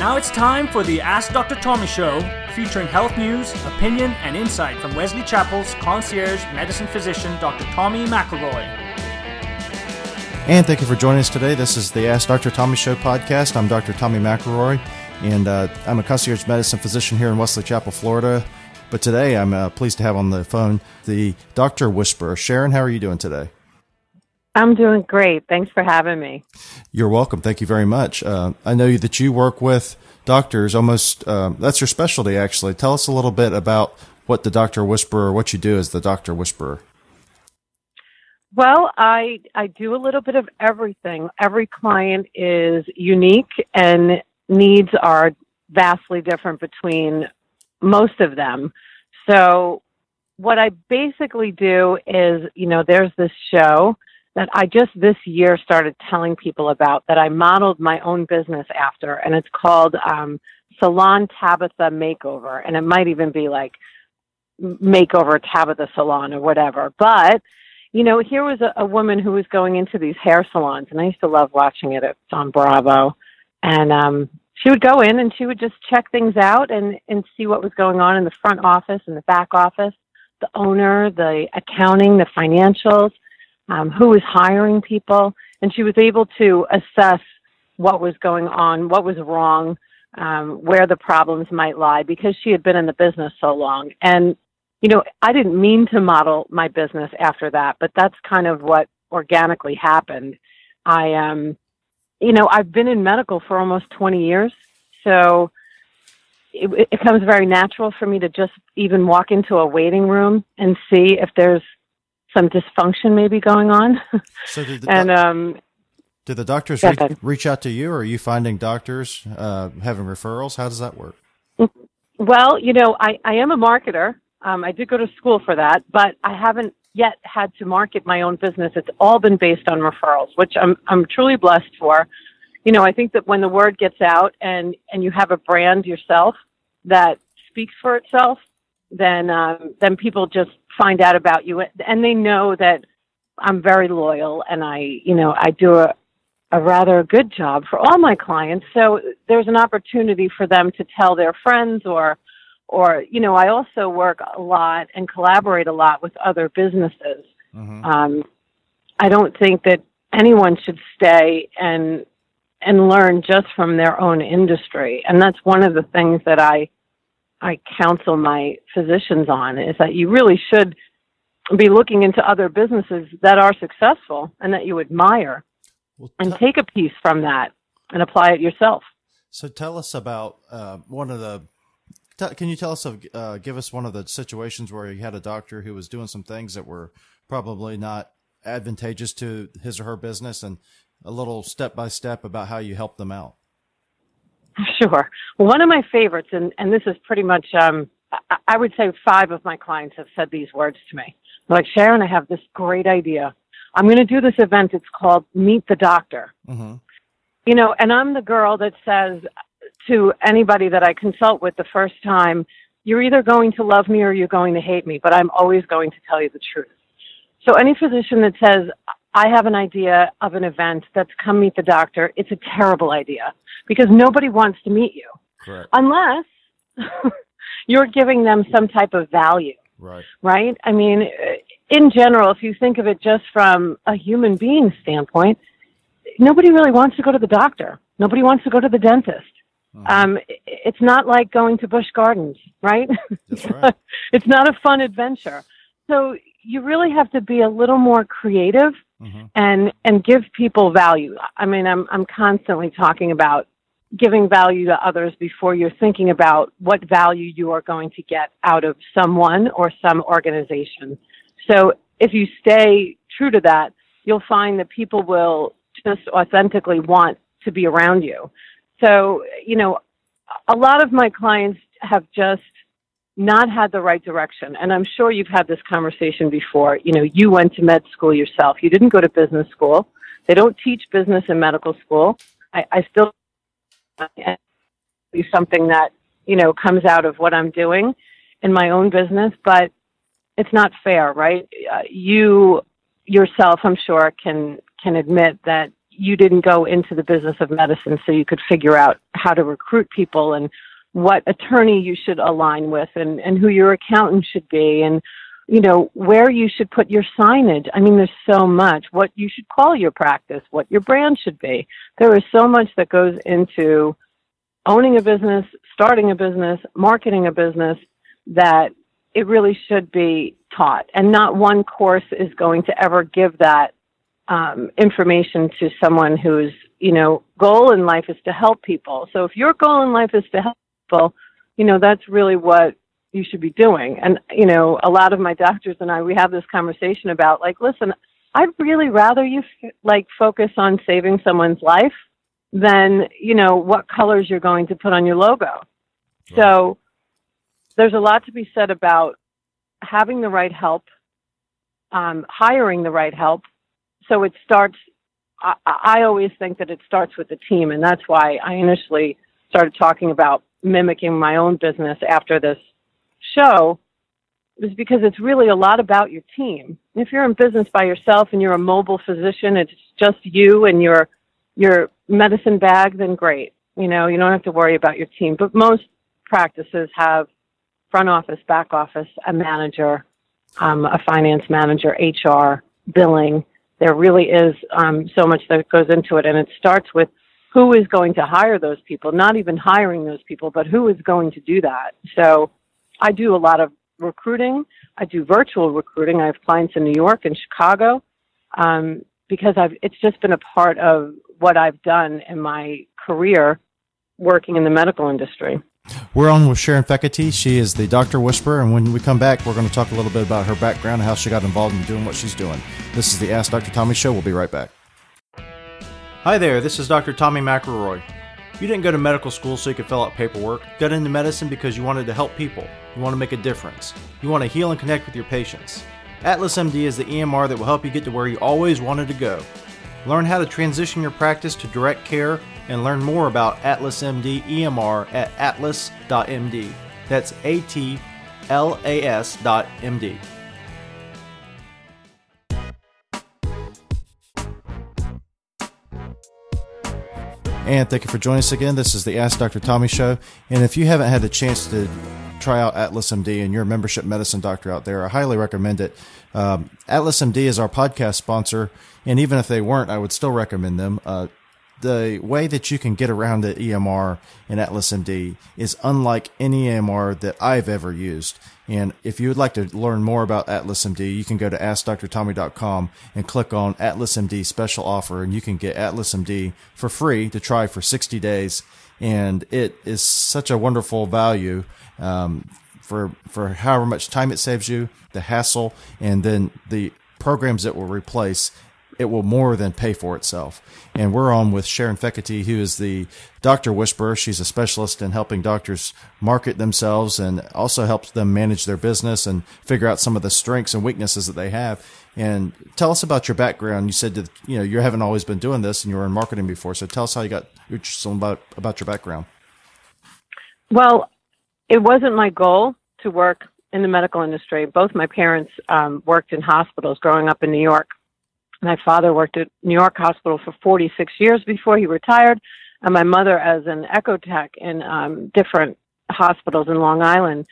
now it's time for the Ask Dr. Tommy Show, featuring health news, opinion, and insight from Wesley Chapel's concierge medicine physician, Dr. Tommy McElroy. And thank you for joining us today. This is the Ask Dr. Tommy Show podcast. I'm Dr. Tommy McElroy, and uh, I'm a concierge medicine physician here in Wesley Chapel, Florida. But today I'm uh, pleased to have on the phone the Doctor Whisperer. Sharon, how are you doing today? I'm doing great. Thanks for having me. You're welcome. Thank you very much. Uh, I know that you work with doctors almost, uh, that's your specialty actually. Tell us a little bit about what the Doctor Whisperer, what you do as the Doctor Whisperer. Well, I I do a little bit of everything. Every client is unique and needs are vastly different between most of them. So what I basically do is, you know, there's this show that I just this year started telling people about that I modeled my own business after, and it's called um, Salon Tabatha Makeover, and it might even be like Makeover Tabatha Salon or whatever. But you know, here was a, a woman who was going into these hair salons, and I used to love watching it. It's on Bravo, and um, she would go in and she would just check things out and and see what was going on in the front office and the back office, the owner, the accounting, the financials um, who was hiring people, and she was able to assess what was going on, what was wrong, um, where the problems might lie, because she had been in the business so long. And you know, I didn't mean to model my business after that, but that's kind of what organically happened. I um, you know, I've been in medical for almost 20 years, so it, it comes very natural for me to just even walk into a waiting room and see if there's some dysfunction maybe going on. So did the, and um, did the doctors reach, reach, out to you, or are you finding doctors uh, having referrals? How does that work? Well, you know, I, I am a marketer. Um, I did go to school for that, but I haven't yet had to market my own business. It's all been based on referrals, which I'm I'm truly blessed for. You know, I think that when the word gets out and and you have a brand yourself that speaks for itself, then um, then people just find out about you and they know that I'm very loyal and I you know I do a a rather good job for all my clients. So there's an opportunity for them to tell their friends or or you know I also work a lot and collaborate a lot with other businesses. Mm-hmm. um, I don't think that anyone should stay and and learn just from their own industry. And that's one of the things that I I counsel my physicians on is that you really should be looking into other businesses that are successful and that you admire well, t- and take a piece from that and apply it yourself. So tell us about uh, one of the. T- can you tell us, of, uh, give us one of the situations where you had a doctor who was doing some things that were probably not advantageous to his or her business, and a little step by step about how you helped them out? Sure. Well, one of my favorites, and, and this is pretty much, um, I, I would say five of my clients have said these words to me. They're like, Sharon, I have this great idea. I'm going to do this event. It's called Meet the Doctor. Mm-hmm. You know, and I'm the girl that says to anybody that I consult with the first time, you're either going to love me or you're going to hate me, but I'm always going to tell you the truth. So any physician that says, I have an idea of an event that's come meet the doctor, it's a terrible idea because nobody wants to meet you Correct. unless you're giving them some type of value. Right. Right? I mean, in general, if you think of it just from a human being standpoint, nobody really wants to go to the doctor. Nobody wants to go to the dentist. Mm-hmm. Um, it's not like going to Busch Gardens, right? That's right. it's not a fun adventure. So you really have to be a little more creative mm-hmm. and and give people value. I mean, I'm I'm constantly talking about giving value to others before you're thinking about what value you are going to get out of someone or some organization. So if you stay true to that, you'll find that people will just authentically want to be around you. So, you know, a lot of my clients have just not had the right direction. And I'm sure you've had this conversation before. You know, you went to med school yourself. You didn't go to business school. They don't teach business in medical school. I, I still be something that, you know, comes out of what I'm doing in my own business, but it's not fair, right? Uh, you yourself, I'm sure, can can admit that you didn't go into the business of medicine so you could figure out how to recruit people and what attorney you should align with and, and who your accountant should be and you know where you should put your signage. I mean there's so much. What you should call your practice what your brand should be. There is so much that goes into owning a business starting a business marketing a business that it really should be taught. And not one course is going to ever give that um, information to someone whose you know goal in life is to help people. So if your goal in life is to help people, you know that's really what you should be doing. And you know, a lot of my doctors and I we have this conversation about like, listen, I'd really rather you f- like focus on saving someone's life than you know what colors you're going to put on your logo. So there's a lot to be said about having the right help, um, hiring the right help, so it starts. I, I always think that it starts with the team, and that's why I initially started talking about mimicking my own business after this show is because it's really a lot about your team. If you're in business by yourself and you're a mobile physician, it's just you and your your medicine bag, then great. You know, you don't have to worry about your team. But most practices have front office, back office, a manager, um, a finance manager, HR, billing, there really is um, so much that goes into it, and it starts with who is going to hire those people, not even hiring those people, but who is going to do that. So I do a lot of recruiting. I do virtual recruiting. I have clients in New York and Chicago um, because I've, it's just been a part of what I've done in my career working in the medical industry. We're on with Sharon Fekete. She is the Doctor Whisperer, and when we come back, we're going to talk a little bit about her background and how she got involved in doing what she's doing. This is the Ask Dr. Tommy Show. We'll be right back. Hi there, this is Dr. Tommy McElroy. You didn't go to medical school so you could fill out paperwork. Got into medicine because you wanted to help people. You want to make a difference. You want to heal and connect with your patients. Atlas MD is the EMR that will help you get to where you always wanted to go. Learn how to transition your practice to direct care and learn more about Atlas MD EMR at atlas.md. That's A T L A S And thank you for joining us again. This is the Ask Dr. Tommy Show. And if you haven't had the chance to try out Atlas MD and you're a membership medicine doctor out there, I highly recommend it. Um, Atlas MD is our podcast sponsor. And even if they weren't, I would still recommend them. Uh, the way that you can get around the EMR in Atlas MD is unlike any EMR that I've ever used. And if you would like to learn more about Atlas MD, you can go to AskDrTommy.com and click on Atlas MD special offer, and you can get Atlas MD for free to try for 60 days. And it is such a wonderful value um, for for however much time it saves you, the hassle, and then the programs that will replace it will more than pay for itself. And we're on with Sharon Fekete, who is the doctor whisperer. She's a specialist in helping doctors market themselves and also helps them manage their business and figure out some of the strengths and weaknesses that they have. And tell us about your background. You said that you know you haven't always been doing this, and you were in marketing before. So tell us how you got interested about about your background. Well, it wasn't my goal to work in the medical industry. Both my parents um, worked in hospitals growing up in New York. My father worked at New York Hospital for 46 years before he retired, and my mother as an echo tech in um, different hospitals in Long Island.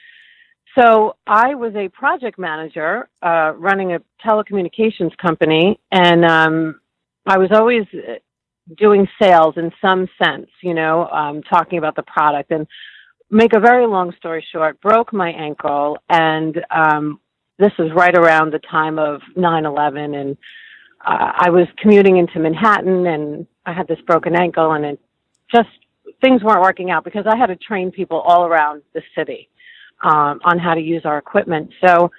So I was a project manager uh, running a telecommunications company, and um, I was always uh, doing sales in some sense, you know, um, talking about the product. And make a very long story short, broke my ankle, and um, this was right around the time of 9/11, and uh, I was commuting into Manhattan and I had this broken ankle and it just things weren't working out because I had to train people all around the city um, on how to use our equipment. So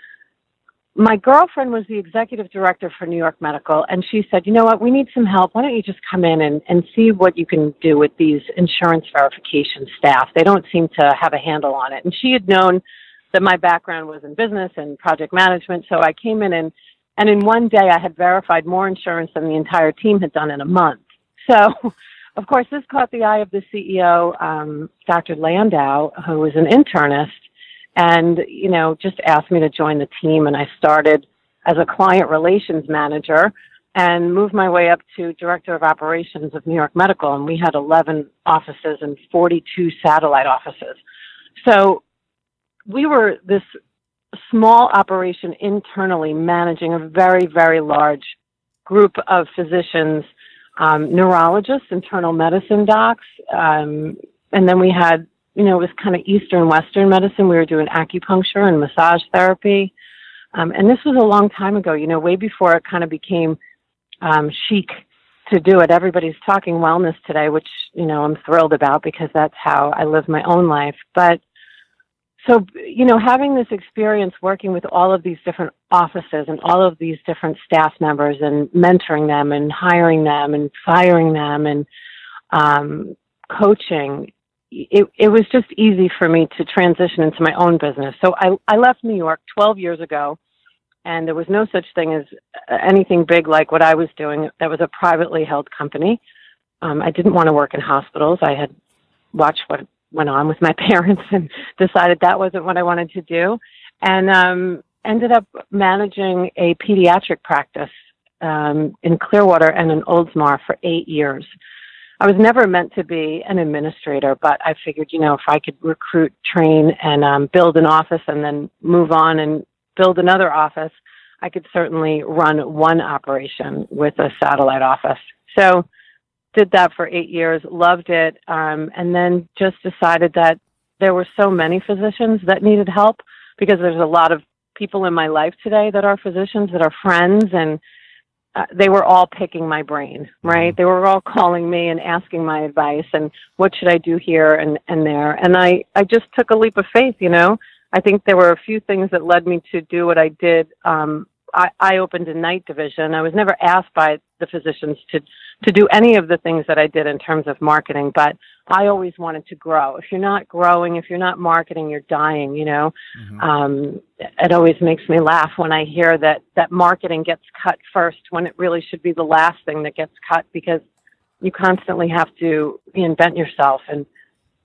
my girlfriend was the executive director for New York Medical, and she said, "You know what? We need some help. Why don't you just come in and, and see what you can do with these insurance verification staff? They don't seem to have a handle on it." And she had known that my background was in business and project management, so I came in and and in one day, I had verified more insurance than the entire team had done in a month. So, of course, this caught the eye of the CEO, um, Dr. Landau, who was an internist, and you know just asked me to join the team. And I started as a client relations manager, and moved my way up to director of operations of New York Medical. And we had 11 offices and 42 satellite offices. So we were this small operation internally managing a very, very large group of physicians, um, neurologists, internal medicine docs, um, and then we had, you know, it was kind of Eastern Western medicine. We were doing acupuncture and massage therapy. Um, and this was a long time ago, you know, way before it kind of became um, chic to do it. Everybody's talking wellness today, which, you know, I'm thrilled about because that's how I live my own life. But so, you know, having this experience working with all of these different offices and all of these different staff members and mentoring them and hiring them and firing them and um, coaching, it, it was just easy for me to transition into my own business. So I, I left New York 12 years ago, and there was no such thing as anything big like what I was doing. That was a privately held company. Um, I didn't want to work in hospitals. I had watched what went on with my parents and decided that wasn't what I wanted to do, and um, ended up managing a pediatric practice um, in Clearwater and in Oldsmar for eight years. I was never meant to be an administrator, but I figured, you know, if I could recruit, train, and um, build an office and then move on and build another office, I could certainly run one operation with a satellite office. So, did that for eight years, loved it, um, and then just decided that there were so many physicians that needed help because there's a lot of people in my life today that are physicians that are friends and uh, they were all picking my brain, right? Mm-hmm. They were all calling me and asking my advice and what should I do here and, and there. And I, I just took a leap of faith, you know. I think there were a few things that led me to do what I did. Um, I, I opened a night division. I was never asked by the physicians to to do any of the things that I did in terms of marketing, but I always wanted to grow. If you're not growing, if you're not marketing, you're dying, you know. Mm-hmm. Um, it always makes me laugh when I hear that, that marketing gets cut first when it really should be the last thing that gets cut because you constantly have to reinvent yourself and,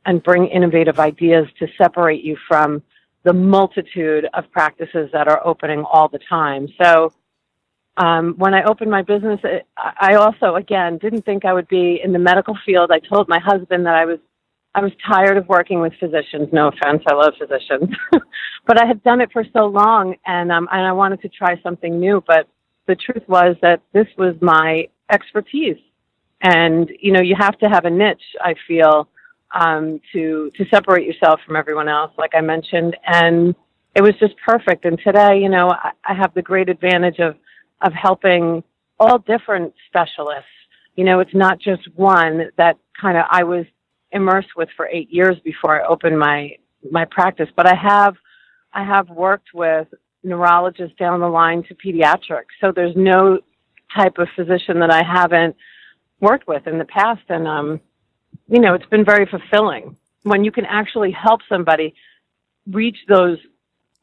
and bring innovative ideas to separate you from the multitude of practices that are opening all the time. So, um, when I opened my business, it, I also, again, didn't think I would be in the medical field. I told my husband that I was, I was tired of working with physicians. No offense, I love physicians, but I had done it for so long, and um, and I wanted to try something new. But the truth was that this was my expertise, and you know, you have to have a niche. I feel um, to to separate yourself from everyone else, like I mentioned, and it was just perfect. And today, you know, I, I have the great advantage of of helping all different specialists. You know, it's not just one that kind of I was immersed with for eight years before I opened my my practice, but I have I have worked with neurologists down the line to pediatrics. So there's no type of physician that I haven't worked with in the past, and um, you know, it's been very fulfilling when you can actually help somebody reach those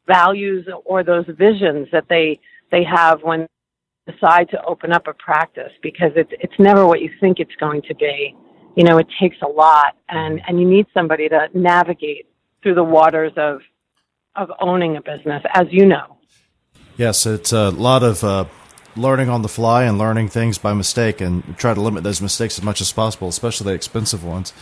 values or those visions that they they have when decide to open up a practice because it's it's never what you think it's going to be. You know, it takes a lot, and and you need somebody to navigate through the waters of of owning a business, as you know. Yes, it's a lot of uh, learning on the fly and learning things by mistake, and try to limit those mistakes as much as possible, especially the expensive ones.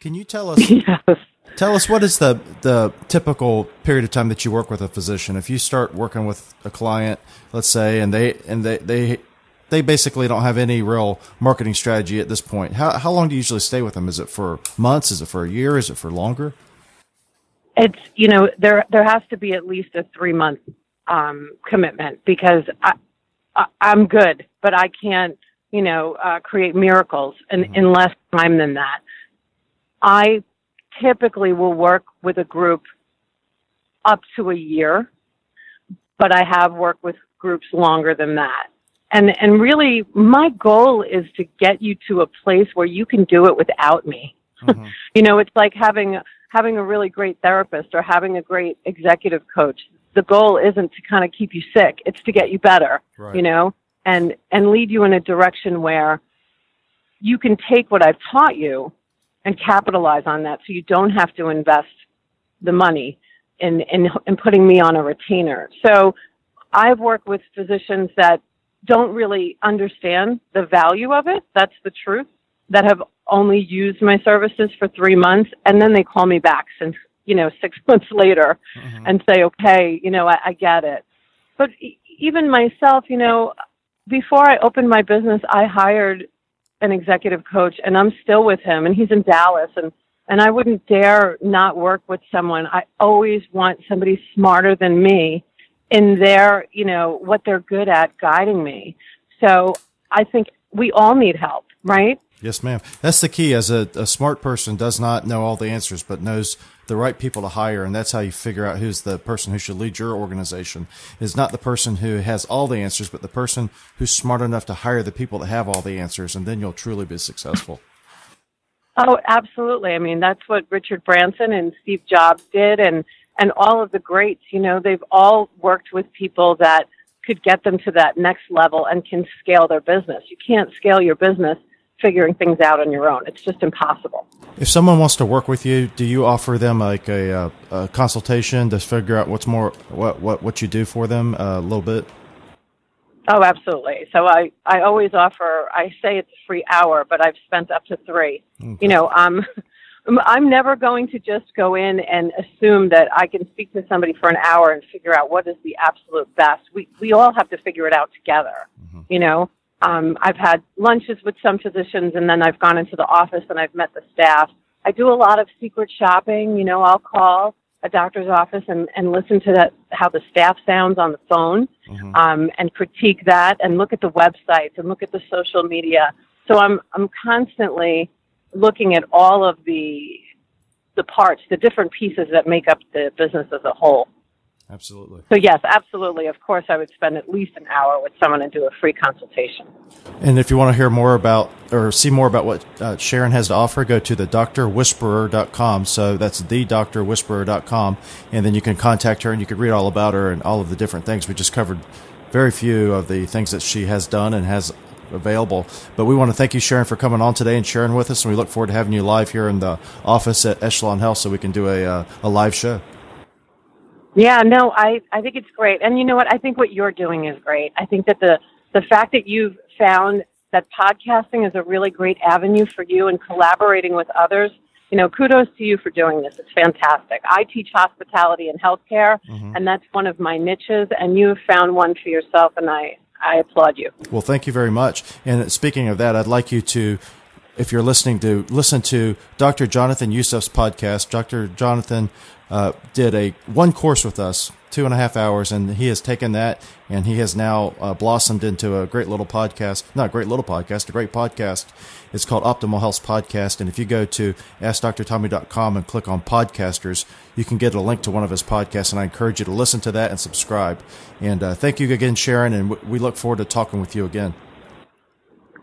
Can you tell us? yes. Tell us what is the the typical period of time that you work with a physician. If you start working with a client, let's say, and they and they they they basically don't have any real marketing strategy at this point. How how long do you usually stay with them? Is it for months? Is it for a year? Is it for longer? It's you know there there has to be at least a three month um, commitment because I, I I'm good, but I can't you know uh, create miracles and, mm-hmm. in less time than that. I typically will work with a group up to a year, but I have worked with groups longer than that. And and really my goal is to get you to a place where you can do it without me. Mm-hmm. you know, it's like having having a really great therapist or having a great executive coach. The goal isn't to kind of keep you sick, it's to get you better, right. you know, and and lead you in a direction where you can take what I've taught you and capitalize on that so you don't have to invest the money in, in, in putting me on a retainer. So I've worked with physicians that don't really understand the value of it. That's the truth. That have only used my services for three months, and then they call me back since you know six months later, mm-hmm. and say, okay, you know, I, I get it. But even myself, you know, before I opened my business, I hired an executive coach, and I'm still with him, and he's in Dallas, and and I wouldn't dare not work with someone. I always want somebody smarter than me in their, you know, what they're good at guiding me. So I think we all need help, right? Yes, ma'am. That's the key. As a, a smart person does not know all the answers, but knows the right people to hire, and that's how you figure out who's the person who should lead your organization. Is not the person who has all the answers, but the person who's smart enough to hire the people that have all the answers, and then you'll truly be successful. Oh, absolutely. I mean, that's what Richard Branson and Steve Jobs did, and and all of the greats, you know, they've all worked with people that could get them to that next level and can scale their business. You can't scale your business figuring things out on your own. It's just impossible. If someone wants to work with you, do you offer them like a, a, a consultation to figure out what's more what what what you do for them uh, a little bit? Oh, absolutely. So I I always offer. I say it's a free hour, but I've spent up to three. Okay. You know, um, I'm never going to just go in and assume that I can speak to somebody for an hour and figure out what is the absolute best. We we all have to figure it out together. Mm-hmm. You know, um, I've had lunches with some physicians, and then I've gone into the office and I've met the staff. I do a lot of secret shopping. You know, I'll call a doctor's office and, and listen to that, how the staff sounds on the phone mm-hmm. um, and critique that and look at the websites and look at the social media. So I'm I'm constantly looking at all of the the parts, the different pieces that make up the business as a whole. Absolutely. So yes, absolutely. Of course, I would spend at least an hour with someone and do a free consultation. And if you want to hear more about or see more about what uh, Sharon has to offer, go to the drwhisperer.com. So that's the drwhisperer.com. And then you can contact her and you can read all about her and all of the different things. We just covered very few of the things that she has done and has available. But we want to thank you, Sharon, for coming on today and sharing with us. And we look forward to having you live here in the office at Echelon Health so we can do a, uh, a live show. Yeah, no, I, I think it's great. And you know what? I think what you're doing is great. I think that the, the fact that you've found that podcasting is a really great avenue for you and collaborating with others, you know, kudos to you for doing this. It's fantastic. I teach hospitality and healthcare, mm-hmm. and that's one of my niches, and you've found one for yourself, and I, I applaud you. Well, thank you very much. And speaking of that, I'd like you to, if you're listening to, listen to Dr. Jonathan Youssef's podcast. Dr. Jonathan uh, did a one course with us, two and a half hours, and he has taken that and he has now uh, blossomed into a great little podcast. Not a great little podcast, a great podcast. It's called Optimal Health Podcast. And if you go to AskDrTommy.com and click on podcasters, you can get a link to one of his podcasts. And I encourage you to listen to that and subscribe. And uh, thank you again, Sharon. And we look forward to talking with you again.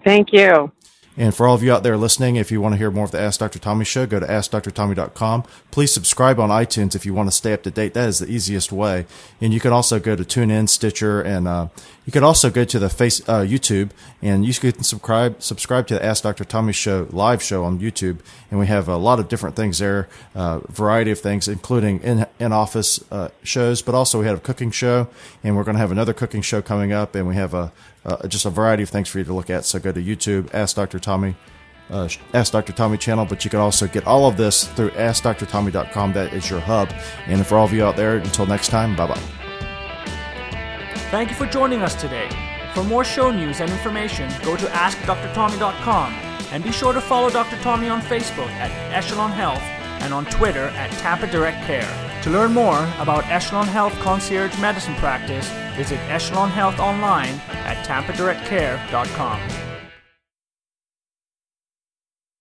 Thank you. And for all of you out there listening, if you want to hear more of the Ask Dr. Tommy show, go to AskDrTommy.com. Please subscribe on iTunes if you want to stay up to date. That is the easiest way. And you can also go to TuneIn, Stitcher, and uh, you can also go to the face uh, YouTube and you can subscribe subscribe to the Ask Dr. Tommy show live show on YouTube. And we have a lot of different things there, uh, variety of things, including in in office uh, shows, but also we have a cooking show, and we're going to have another cooking show coming up, and we have a uh, just a variety of things for you to look at. So go to YouTube, Ask Dr. Tommy, uh, Ask Dr. Tommy channel, but you can also get all of this through AskDrTommy.com. That is your hub. And for all of you out there, until next time, bye bye. Thank you for joining us today. For more show news and information, go to AskDrTommy.com and be sure to follow Dr. Tommy on Facebook at Echelon Health and on Twitter at Tampa Direct Care. To learn more about Echelon Health Concierge Medicine Practice, visit Echelon Health online at tampadirectcare.com.